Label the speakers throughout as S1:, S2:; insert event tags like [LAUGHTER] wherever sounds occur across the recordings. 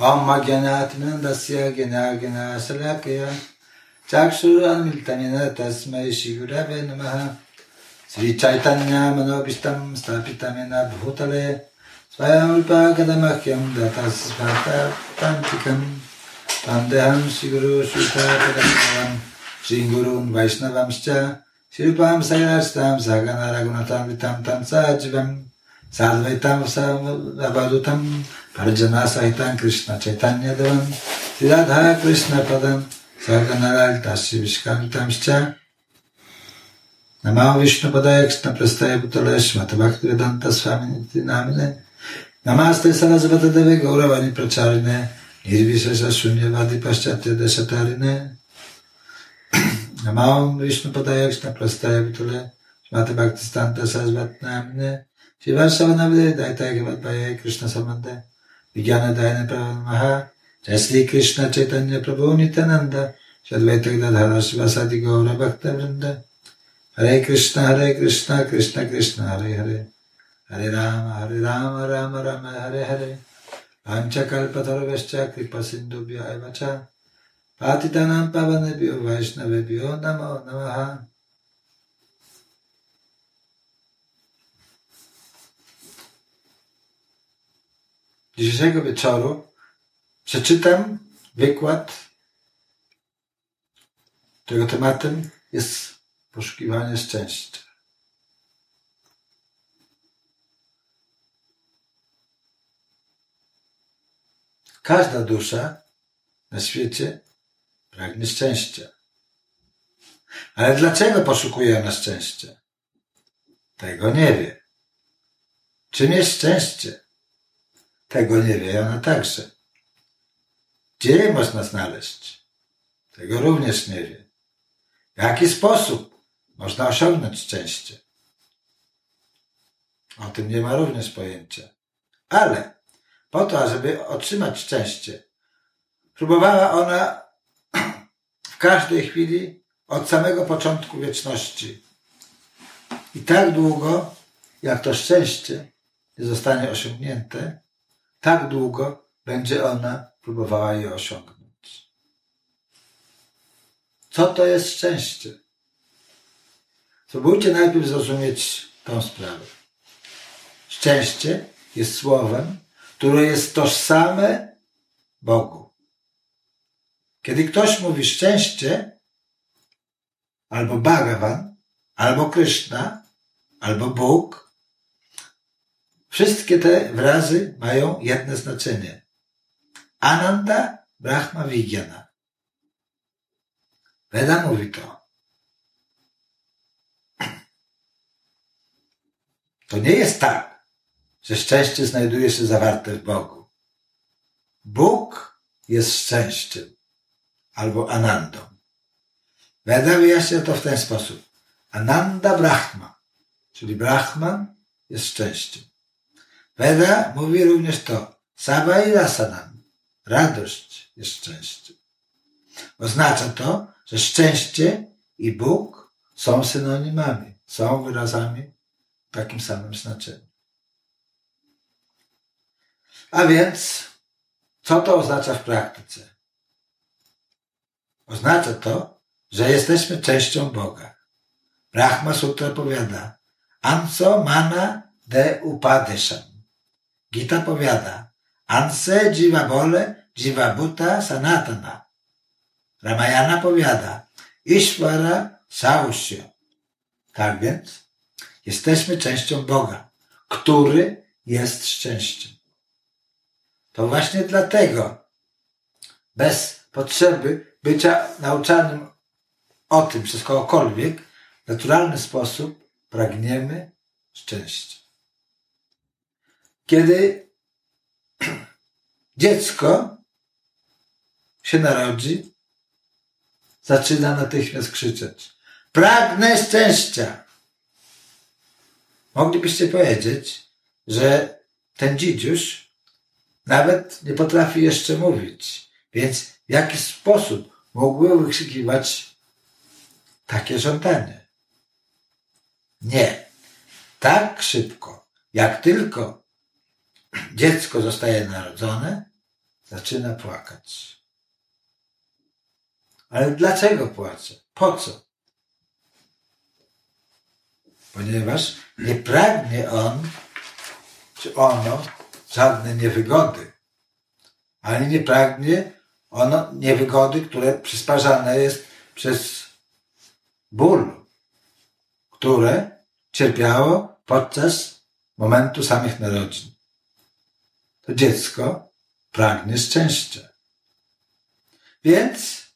S1: हमज्ञातिनन्दस्य ज्ञागिनाशलाकय चाक्षुरान्मिलितमेन तस्मै श्रीगुरवे नमः श्रीचैतन्यामनोभिष्टं स्थापितमेन भूतले स्वयंपाकदमह्यं दतस्वातान्तिकं तं देहं श्रीगुरुसुतापदं श्रीगुरून् वैष्णवंश्च शिल्पां सयास्तां सगनरघुनतां वितां तं सजीवम् Shilpam Sayastam Sagana Ragunatam Vitam Tam Parjana Sahitam Krishna Chaitanya Devam. Radha Krishna Padam Saganara Tasi Vishkantamscha Namo Vishnu Padaya Krishna Prastaya Bhutale Shmata Bhakti Vedanta Swami Namine Namaste Sarasvata Deve Gauravani Pracharine Nirvishesha Shunyavadi Paschatya Deshatarine Namo Vishnu श्रीवास्तवनवदे दायिता के बाद पाया कृष्ण संबंध है विज्ञान दायन प्रारंभ जय श्री कृष्ण चैतन्य प्रभु नित्यानंद सद्वैत गदाधर शिवासादि गौर भक्त वृंद हरे कृष्ण हरे कृष्ण कृष्ण कृष्ण हरे हरे हरे राम हरे राम राम राम हरे हरे कृपा कृपसिन्धुभ्य एव च पातितानां पवनेभ्यो वैष्णवेभ्यो नमो नमः dzisiejszego wieczoru przeczytam wykład, którego tematem jest poszukiwanie szczęścia. Każda dusza na świecie pragnie szczęścia. Ale dlaczego poszukuje ona szczęścia? Tego nie wie. Czym jest szczęście? Tego nie wie ona także. Gdzie je można znaleźć? Tego również nie wie. W jaki sposób można osiągnąć szczęście? O tym nie ma również pojęcia. Ale po to, żeby otrzymać szczęście, próbowała ona [CLEARS THROAT] w każdej chwili od samego początku wieczności. I tak długo, jak to szczęście nie zostanie osiągnięte, tak długo będzie ona próbowała je osiągnąć. Co to jest szczęście? Spróbujcie najpierw zrozumieć tą sprawę. Szczęście jest słowem, które jest tożsame Bogu. Kiedy ktoś mówi szczęście, albo Bhagavan, albo Krishna, albo Bóg, Wszystkie te wyrazy mają jedno znaczenie. Ananda Brahma Vigyana. Veda mówi to. To nie jest tak, że szczęście znajduje się zawarte w Bogu. Bóg jest szczęściem albo Anandą. Veda wyjaśnia to w ten sposób. Ananda Brahma, czyli Brahman jest szczęściem. Veda mówi również to. Saba i rasanam. Radość jest szczęściem. Oznacza to, że szczęście i Bóg są synonimami, są wyrazami w takim samym znaczeniu. A więc, co to oznacza w praktyce? Oznacza to, że jesteśmy częścią Boga. Brahma Sutra powiada, Anso mana de upadesham. Gita powiada, Anse Jiva Bole, Jiva Bhuta Sanatana. Ramayana powiada, Ishvara Saushya. Tak więc, jesteśmy częścią Boga, który jest szczęściem. To właśnie dlatego, bez potrzeby bycia nauczanym o tym przez kogokolwiek, w naturalny sposób pragniemy szczęścia. Kiedy [CLEARS THROAT] dziecko się narodzi, zaczyna natychmiast krzyczeć. Pragnę szczęścia. Moglibyście powiedzieć, że ten dzidziuś nawet nie potrafi jeszcze mówić. Więc w jaki sposób mógłby wykrzykiwać takie żądanie? Nie. Tak szybko, jak tylko dziecko zostaje narodzone, zaczyna płakać. Ale dlaczego płacze? Po co? Ponieważ nie pragnie on, czy ono, żadnej niewygody. Ale nie pragnie ono niewygody, które przysparzane jest przez ból, które cierpiało podczas momentu samych narodzin. To dziecko pragnie szczęścia. Więc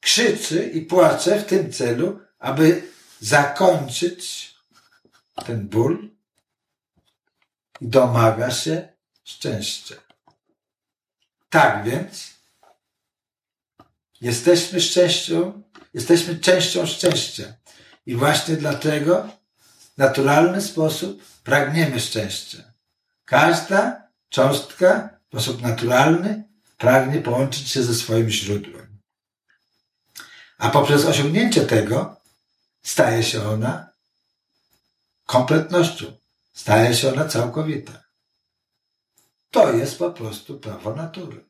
S1: krzyczy i płacze w tym celu, aby zakończyć ten ból i domaga się szczęścia. Tak więc jesteśmy szczęścią, jesteśmy częścią szczęścia. I właśnie dlatego w naturalny sposób pragniemy szczęścia. Każda cząstka w sposób naturalny pragnie połączyć się ze swoim źródłem. A poprzez osiągnięcie tego staje się ona kompletnością, staje się ona całkowita. To jest po prostu prawo natury.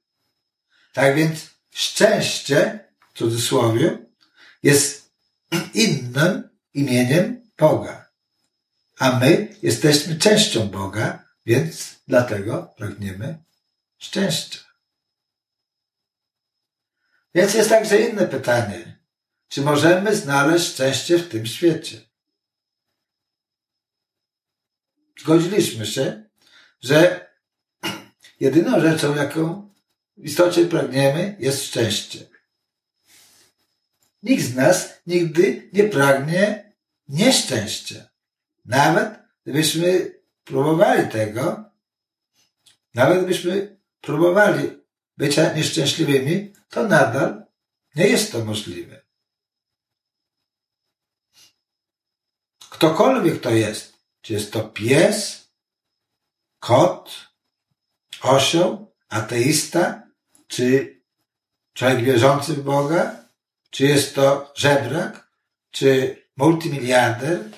S1: Tak więc szczęście, w cudzysłowie, jest innym imieniem Boga. A my jesteśmy częścią Boga, więc dlatego pragniemy szczęścia. Więc jest także inne pytanie. Czy możemy znaleźć szczęście w tym świecie? Zgodziliśmy się, że [CLEARS THROAT] jedyną rzeczą, jaką w istocie pragniemy, jest szczęście. Nikt z nas nigdy nie pragnie nieszczęścia. Nawet gdybyśmy próbowali tego, nawet gdybyśmy próbowali bycia nieszczęśliwymi, to nadal nie jest to możliwe. Ktokolwiek to jest, czy jest to pies, kot, osioł, ateista, czy człowiek wierzący w Boga, czy jest to żebrak, czy multimiliarder,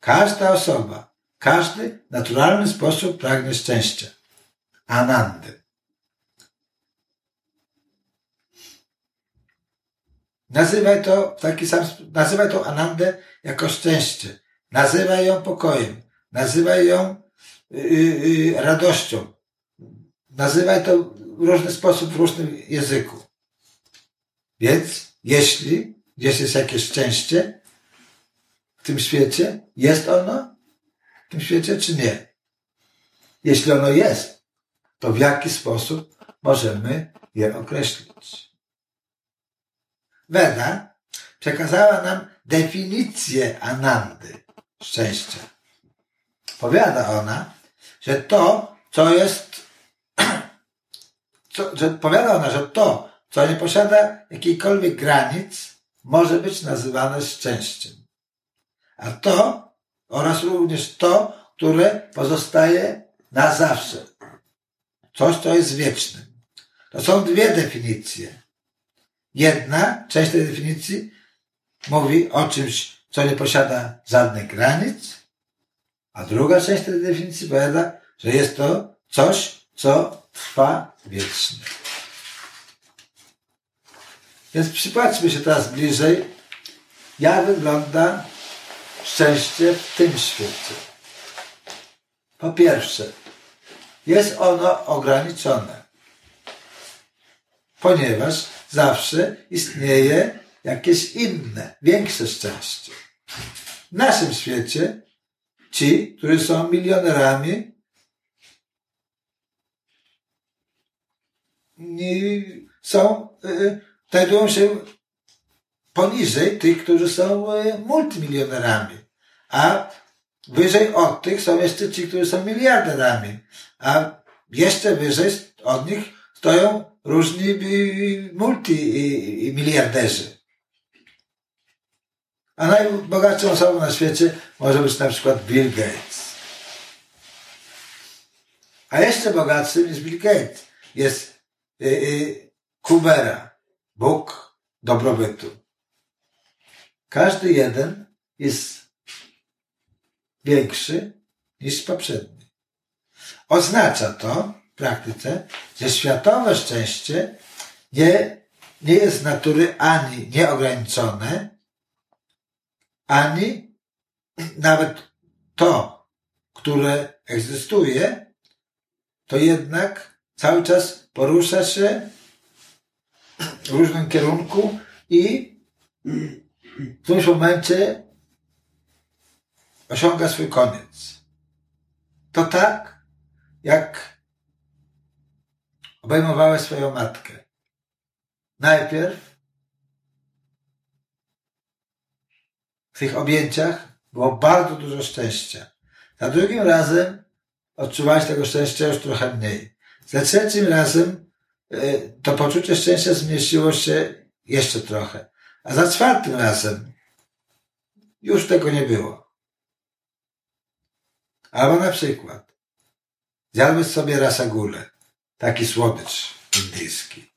S1: każda osoba, każdy w naturalny sposób pragnie szczęścia. Anandy. Nazywaj to w taki sam, nazywaj to Anandę jako szczęście. Nazywaj ją pokojem. Nazywaj ją yy, yy, radością. Nazywaj to w różny sposób, w różnym języku. Więc jeśli gdzieś jest jakieś szczęście w tym świecie, jest ono w tym świecie, czy nie? Jeśli ono jest, to w jaki sposób możemy je określić? Weda przekazała nam definicję Anandy, szczęścia. Powiada ona, że to, co jest, [CLEARS THROAT] co, że powiada ona, że to, co nie posiada jakichkolwiek granic, może być nazywane szczęściem. A to oraz również to, które pozostaje na zawsze. Coś, co jest wiecznym. To są dwie definicje. Jedna część tej definicji mówi o czymś, co nie posiada żadnych granic, a druga część tej definicji powiada, że jest to coś, co trwa wiecznie. Więc przypatrzmy się teraz bliżej, jak wygląda szczęście w tym świecie. Po pierwsze, jest ono ograniczone, ponieważ zawsze istnieje jakieś inne, większe szczęście. W naszym świecie ci, którzy są milionerami, są, y, znajdują się poniżej tych, którzy są y, multimilionerami. A wyżej od tych są jeszcze ci, którzy są miliarderami. A jeszcze wyżej od nich stoją różni y, multimiliarderzy. A najbogatszą osobą na świecie może być na przykład Bill Gates. A jeszcze bogatszym niż Bill Gates jest y, y, Kubera, Bóg dobrobytu. Każdy jeden jest większy niż poprzedni. Oznacza to, w praktyce, że światowe szczęście nie, nie jest z natury ani nieograniczone, ani nawet to, które egzystuje, to jednak cały czas porusza się w różnym kierunku i w którymś momencie osiąga swój koniec. To tak, jak obejmowałeś swoją matkę. Najpierw w tych objęciach było bardzo dużo szczęścia. Za drugim razem odczuwałeś tego szczęścia już trochę mniej. Za trzecim razem y, to poczucie szczęścia zmniejszyło się jeszcze trochę. A za czwartym razem już tego nie było. Albo na przykład zjadłeś sobie rasagulę, taki słodycz indyjski.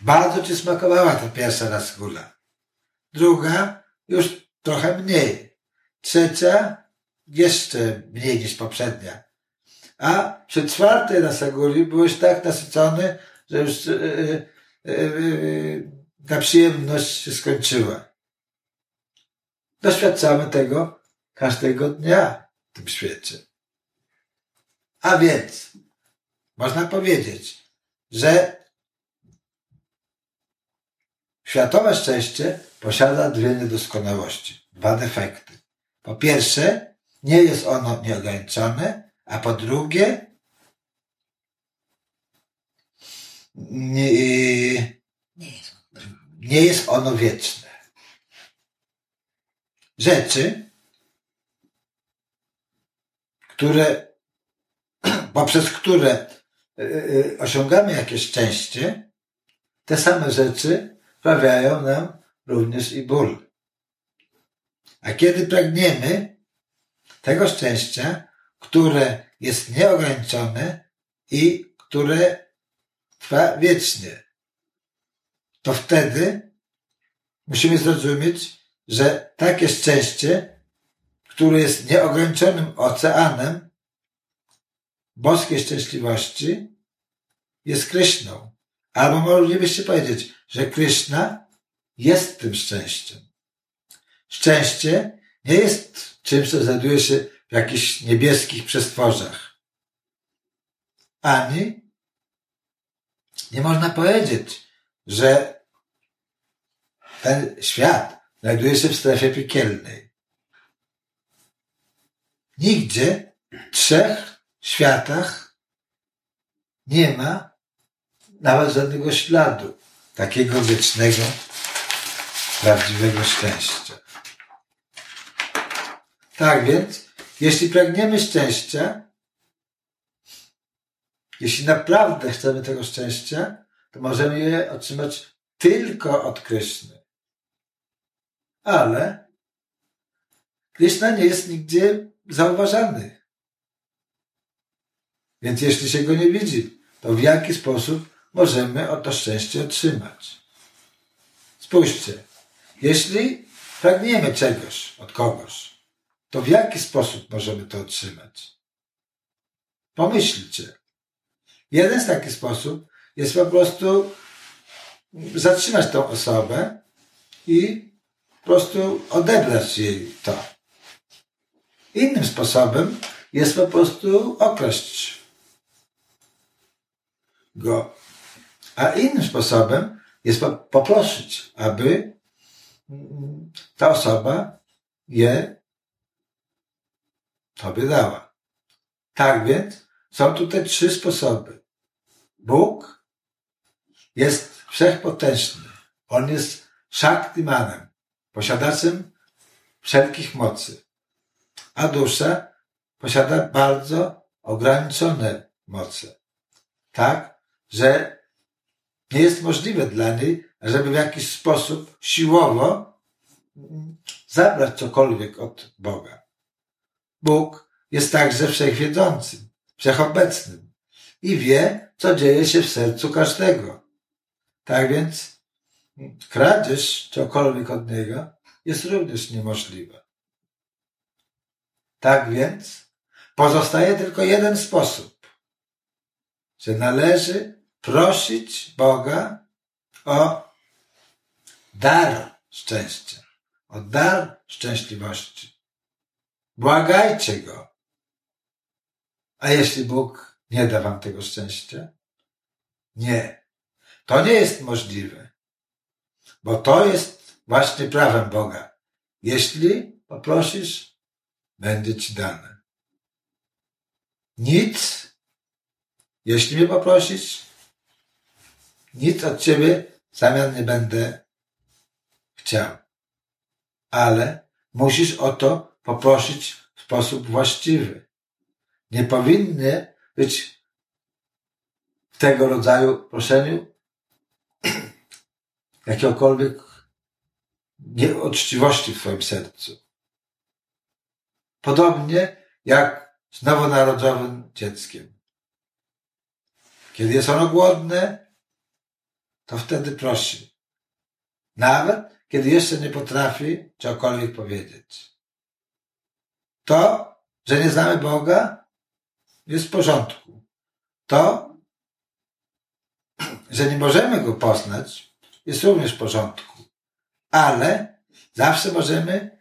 S1: Bardzo ci smakowała ta pierwsza rasagula. Druga już trochę mniej. Trzecia jeszcze mniej niż poprzednia. A przy czwartej rasaguli byłeś tak nasycony, że już yy, yy, yy, ta przyjemność się skończyła. Doświadczamy tego każdego dnia w tym świecie. A więc można powiedzieć, że światowe szczęście posiada dwie niedoskonałości, dwa defekty. Po pierwsze, nie jest ono nieograniczone, a po drugie, nie, nie jest ono wieczne. Rzeczy, które, [CLEARS THROAT] poprzez które e, e, osiągamy jakieś szczęście, te same rzeczy sprawiają nam również i ból. A kiedy pragniemy tego szczęścia, które jest nieograniczone i które trwa wiecznie, to wtedy musimy zrozumieć, że takie szczęście, które jest nieograniczonym oceanem boskiej szczęśliwości, jest Kryszną. Albo moglibyście powiedzieć, że Kryszna jest tym szczęściem. Szczęście nie jest czymś, co znajduje się w jakichś niebieskich przestworzach. Ani nie można powiedzieć, że ten świat znajduje się w strefie piekielnej. Nigdzie w trzech światach nie ma nawet żadnego śladu takiego wiecznego, prawdziwego szczęścia. Tak więc, jeśli pragniemy szczęścia, jeśli naprawdę chcemy tego szczęścia, to możemy je otrzymać tylko od Kryszny. Ale Kryszna nie jest nigdzie zauważany. Więc jeśli się go nie widzi, to w jaki sposób możemy o to szczęście otrzymać? Spójrzcie, jeśli pragniemy czegoś od kogoś, to w jaki sposób możemy to otrzymać? Pomyślcie. Jeden z takich sposób jest po prostu zatrzymać tą osobę i po prostu odebrać jej to. Innym sposobem jest po prostu okraść go. A innym sposobem jest poprosić, aby ta osoba je tobie dała. Tak więc są tutaj trzy sposoby. Bóg jest wszechpotężny. On jest Shaktimanem, posiadaczem wszelkich mocy. A dusza posiada bardzo ograniczone moce. Tak, że nie jest możliwe dla niej, żeby w jakiś sposób siłowo zabrać cokolwiek od Boga. Bóg jest także wszechwiedzącym, wszechobecnym i wie, co dzieje się w sercu każdego. Tak więc kradzież cokolwiek od Niego jest również niemożliwa. Tak więc pozostaje tylko jeden sposób, że należy prosić Boga o dar szczęścia, o dar szczęśliwości. Błagajcie Go. A jeśli Bóg nie da Wam tego szczęścia? Nie. To nie jest możliwe. Bo to jest właśnie prawem Boga. Jeśli poprosisz, będzie Ci dane. Nic, jeśli mnie poprosisz, nic od Ciebie w zamian nie będę chciał. Ale musisz o to poprosić w sposób właściwy. Nie powinny być w tego rodzaju proszeniu jakiegokolwiek nieuczciwości w Twoim sercu. Podobnie jak z nowonarodzonym dzieckiem. Kiedy jest ono głodne, to wtedy prosi. Nawet kiedy jeszcze nie potrafi czegokolwiek powiedzieć. To, że nie znamy Boga, jest w porządku. To, że nie możemy Go poznać, jest również w porządku. Ale zawsze możemy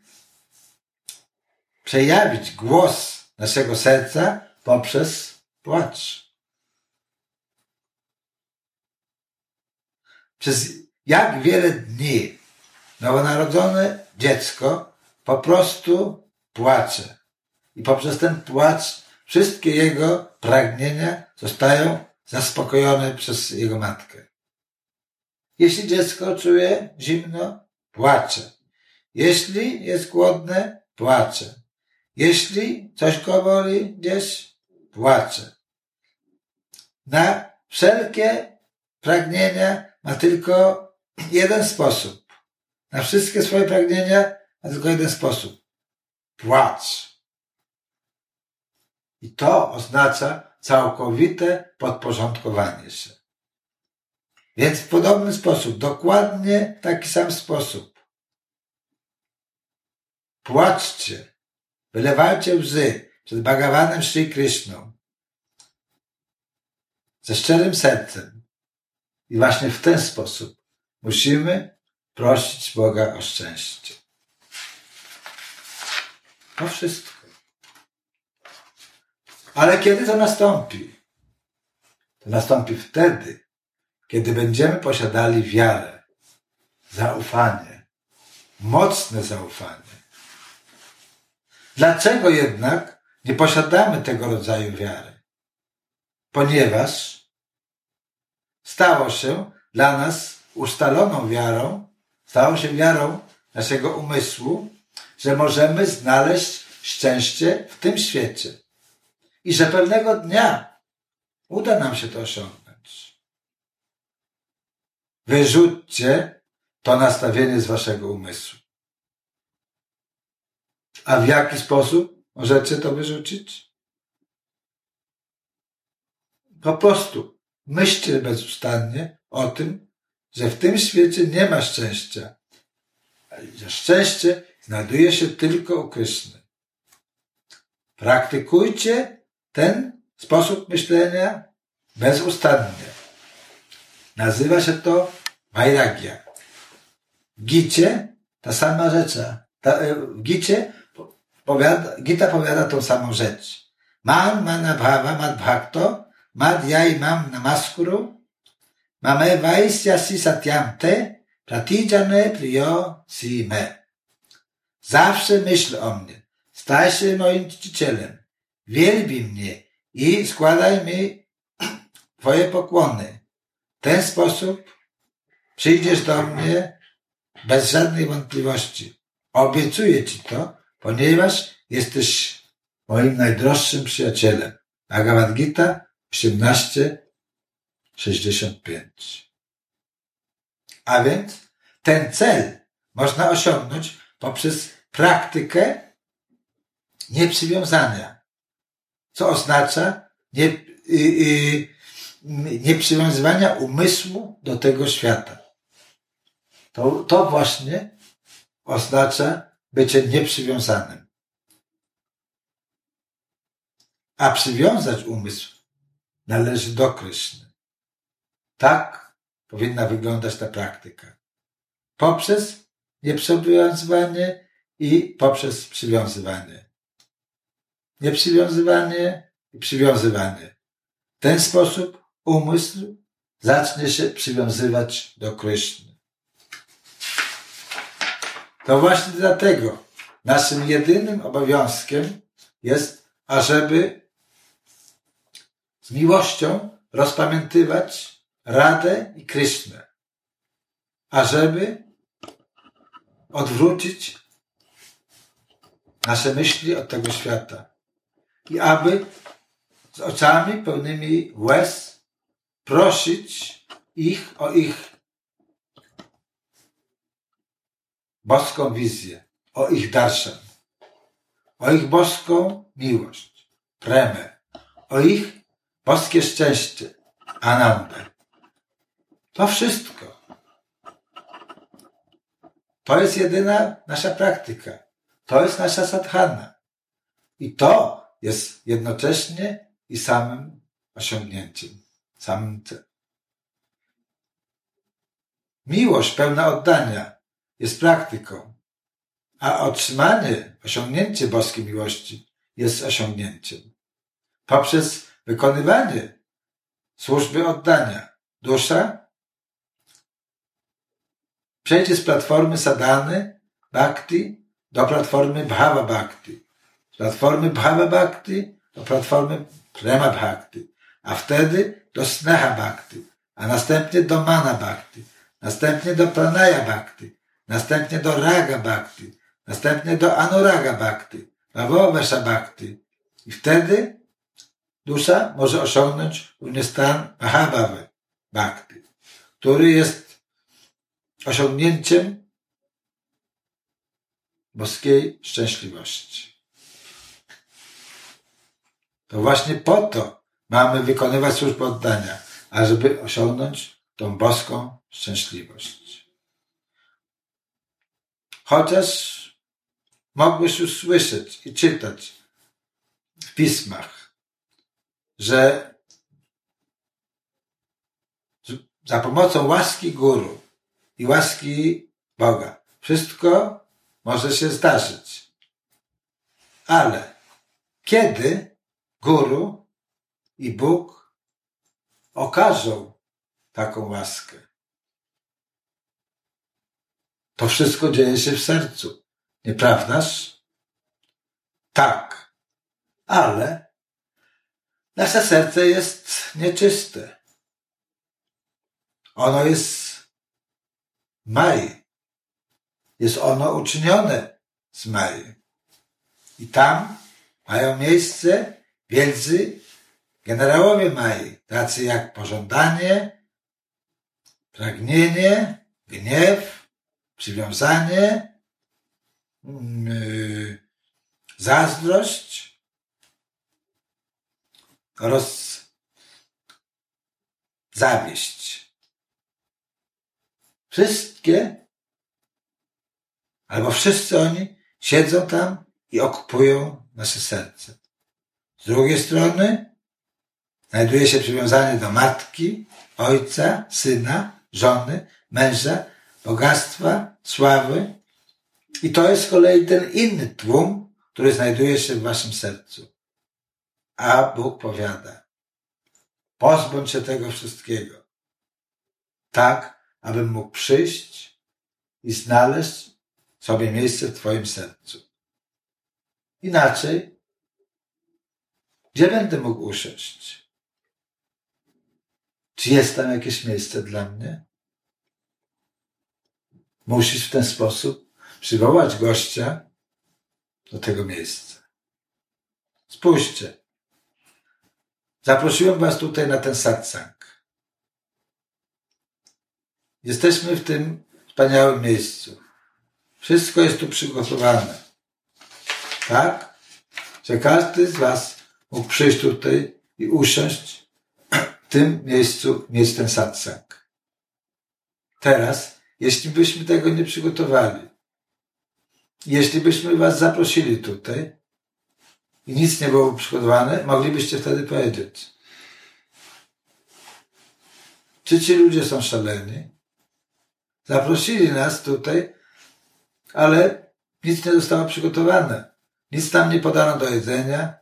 S1: przejawić głos naszego serca poprzez płacz. Przez jak wiele dni nowonarodzone dziecko po prostu płacze. I poprzez ten płacz wszystkie jego pragnienia zostają zaspokojone przez jego matkę. Jeśli dziecko czuje zimno, płacze. Jeśli jest głodne, płacze. Jeśli coś go boli gdzieś, płacze. Na wszelkie pragnienia ma tylko jeden sposób. Na wszystkie swoje pragnienia ma tylko jeden sposób. Płacz. I to oznacza całkowite podporządkowanie się. Więc w podobny sposób, dokładnie taki sam sposób. Płaczcie, wylewajcie łzy przed Bhagawanem Sri Krishną ze szczerym sercem. I właśnie w ten sposób musimy prosić Boga o szczęście. To wszystko. Ale kiedy to nastąpi? To nastąpi wtedy, kiedy będziemy posiadali wiarę, zaufanie, mocne zaufanie. Dlaczego jednak nie posiadamy tego rodzaju wiary? Ponieważ stało się dla nas ustaloną wiarą, stało się wiarą naszego umysłu, że możemy znaleźć szczęście w tym świecie i że pewnego dnia uda nam się to osiągnąć. Wyrzućcie to nastawienie z waszego umysłu. A w jaki sposób możecie to wyrzucić? Po prostu myślcie bezustannie o tym, że w tym świecie nie ma szczęścia, że szczęście znajduje się tylko u Kryszny. Praktykujcie ten sposób myślenia bezustannie. Nazywa się to Vairagya. Gicie ta sama rzecz. Ta, e, w Gicie powiada, Gita powiada tą samą rzecz. Man bhava mad bhakto mad jai mam namaskuru mame vaisya satyam te pratijane priyo si me. Zawsze myśl o mnie. Staj się moim czcicielem wielbi mnie i składaj mi [CLEARS THROAT] Twoje pokłony. Ten sposób przyjdziesz do mnie bez żadnej wątpliwości. Obiecuję Ci to, ponieważ jesteś moim najdroższym przyjacielem. Bhagavad Gita 18:65. A więc ten cel można osiągnąć poprzez praktykę nieprzywiązania co oznacza nie, y, y, nieprzywiązywania umysłu do tego świata. To, to właśnie oznacza bycie nieprzywiązanym. A przywiązać umysł należy do Kryszny. Tak powinna wyglądać ta praktyka. Poprzez nieprzywiązywanie i poprzez przywiązywanie. Nieprzywiązywanie i przywiązywanie. W ten sposób umysł zacznie się przywiązywać do Kryszny. To właśnie dlatego naszym jedynym obowiązkiem jest, ażeby z miłością rozpamiętywać Radę i Krysznę, ażeby odwrócić nasze myśli od tego świata i aby z oczami pełnymi łez prosić ich o ich boską wizję, o ich darszan, o ich boską miłość, premę, o ich boskie szczęście, anandę. To wszystko. To jest jedyna nasza praktyka. To jest nasza sadhana. I to jest jednocześnie i samym osiągnięciem, celem. Miłość pełna oddania jest praktyką, a otrzymanie, osiągnięcie boskiej miłości jest osiągnięciem. Poprzez wykonywanie służby oddania dusza przejdzie z platformy sadany, bhakti do platformy bhava bhakti. Z platformy bhava bhakti do platformy prema bhakti. A wtedy do sneha bhakti. A następnie do mana bhakti następnie do pranaya bhakti, następnie do raga bhakti, następnie do anuraga bhakti, bhavovesha bhakti. I wtedy dusza może osiągnąć również stan mahabhawy bhakti, który jest osiągnięciem boskiej szczęśliwości. To właśnie po to mamy wykonywać służbę oddania, ażeby osiągnąć tą boską szczęśliwość. Chociaż mogłeś już słyszeć i czytać w pismach, że za pomocą łaski guru i łaski Boga wszystko może się zdarzyć. Ale kiedy guru i Bóg okażą taką łaskę. To wszystko dzieje się w sercu. Nieprawdaż? Tak. Ale nasze serce jest nieczyste. Ono jest maj. Jest ono uczynione z maj. I tam mają miejsce wielcy generałowie maj, tacy jak pożądanie, pragnienie, gniew, przywiązanie, yy, zazdrość oraz zawieść. Wszystkie, albo wszyscy oni siedzą tam i okupują nasze serce. Z drugiej strony znajduje się przywiązanie do matki, ojca, syna, żony, męża, bogactwa, sławy. I to jest z kolei ten inny tłum, który znajduje się w waszym sercu. A Bóg powiada, pozbądź się tego wszystkiego. Tak, abym mógł przyjść i znaleźć sobie miejsce w twoim sercu. Inaczej, gdzie będę mógł usiąść? Czy jest tam jakieś miejsce dla mnie? Musisz w ten sposób przywołać gościa do tego miejsca. Spójrzcie. Zaprosiłem Was tutaj na ten satsang. Jesteśmy w tym wspaniałym miejscu. Wszystko jest tu przygotowane. Tak? Że każdy z Was mógł przyjść tutaj i usiąść tym miejscu mieć ten satsang. Teraz, jeśli byśmy tego nie przygotowali, jeśli byśmy was zaprosili tutaj i nic nie było przygotowane, moglibyście wtedy powiedzieć, czy ci ludzie są szaleni? Zaprosili nas tutaj, ale nic nie zostało przygotowane. Nic tam nie podano do jedzenia.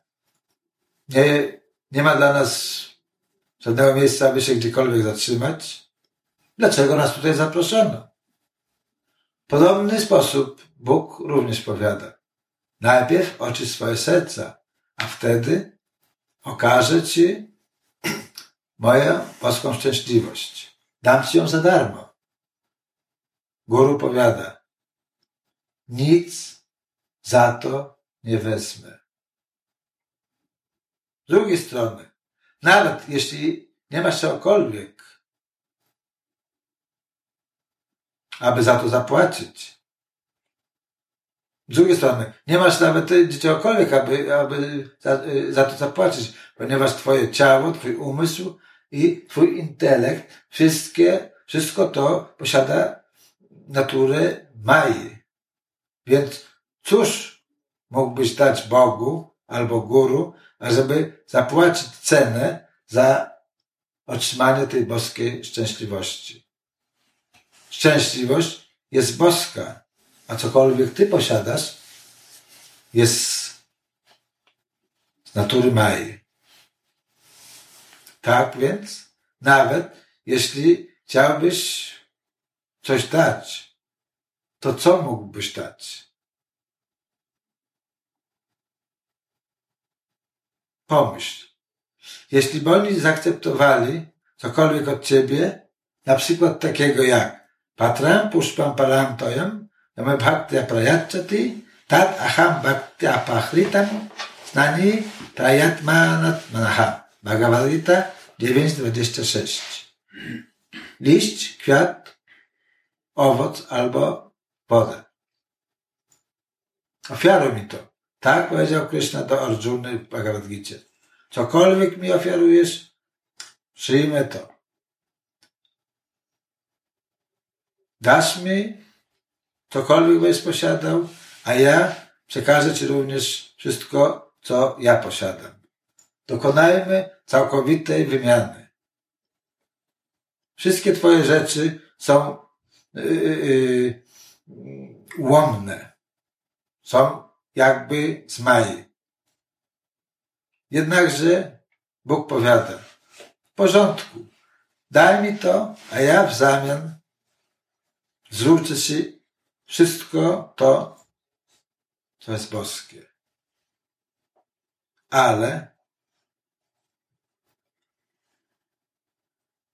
S1: Nie, nie ma dla nas żadnego miejsca, aby się gdziekolwiek zatrzymać. Dlaczego nas tutaj zaproszono? Podobny sposób Bóg również powiada. Najpierw oczyść swoje serca, a wtedy okażę Ci [CLEARS THROAT] moją boską szczęśliwość. Dam Ci ją za darmo. Guru powiada, nic za to nie wezmę. Z drugiej strony, nawet jeśli nie masz czegokolwiek, aby za to zapłacić, z drugiej strony, nie masz nawet czegokolwiek, aby, aby za, za to zapłacić, ponieważ twoje ciało, twój umysł i twój intelekt, wszystkie, wszystko to posiada naturę Mai. Więc cóż mógłbyś dać Bogu albo Guru, ażeby zapłacić cenę za otrzymanie tej boskiej szczęśliwości. Szczęśliwość jest boska, a cokolwiek ty posiadasz, jest z natury Mai. Tak więc, nawet jeśli chciałbyś coś dać, to co mógłbyś dać? Pomyśl. Jeśli oni zaakceptowali cokolwiek od ciebie, na przykład takiego jak Patram puszpam palam toyam, yama bhaktya prayachati, tat aham bhaktya pachritam, znani prayatmanat manaha. Bhagavad Gita 9.26. Liść, kwiat, owoc albo wodę. Ofiaruj mi to. Tak powiedział Krishna do Arjuny w Bhagavad Gita. Cokolwiek mi ofiarujesz, przyjmę to. Dasz mi cokolwiek będziesz posiadał, a ja przekażę Ci również wszystko, co ja posiadam. Dokonajmy całkowitej wymiany. Wszystkie Twoje rzeczy są yy, yy, łomne. Są jakby z Mai. Jednakże Bóg powiada, w porządku, daj mi to, a ja w zamian zwrócę Ci wszystko to, co jest boskie. Ale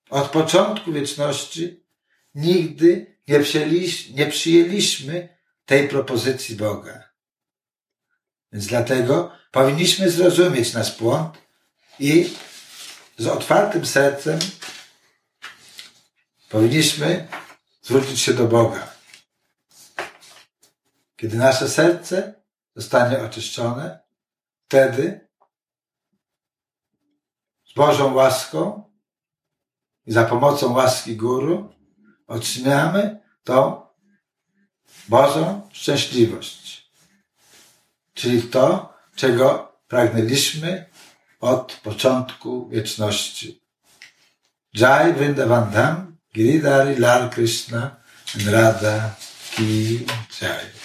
S1: od początku wieczności nigdy nie, nie przyjęliśmy tej propozycji Boga. Więc dlatego powinniśmy zrozumieć nasz błąd i z otwartym sercem powinniśmy zwrócić się do Boga. Kiedy nasze serce zostanie oczyszczone, wtedy z Bożą łaską i za pomocą łaski Guru otrzymamy tą Bożą szczęśliwość. Czyli to, czego pragnęliśmy od początku wieczności. Jai Vrindavan Dham, Giridhari Lal Krishna, Radha Ki Jai.